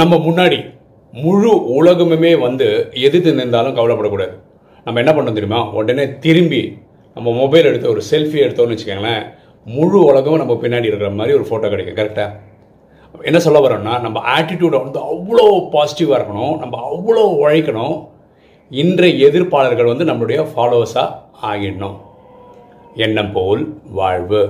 நம்ம முன்னாடி முழு உலகமுமே வந்து எது நின்றாலும் கவலைப்படக்கூடாது. நம்ம என்ன பண்ணோம் தெரியுமா? உடனே திரும்பி நம்ம மொபைல் எடுத்து ஒரு செல்ஃபி எடுத்தோம்னு வச்சுக்கோங்களேன் முழு உலகமும் நம்ம பின்னாடி இருக்கிற மாதிரி ஒரு ஃபோட்டோ கிடைக்கும் கரெக்டாக என்ன சொல்ல வரோம்னா நம்ம ஆட்டிடியூடை வந்து அவ்வளோ பாசிட்டிவாக இருக்கணும் நம்ம அவ்வளோ உழைக்கணும். இன்றைய எதிர்ப்பாளர்கள் வந்து நம்மளுடைய ஃபாலோவர்ஸாக ஆகிடணும். எண்ணம் போல் வாழ்வு.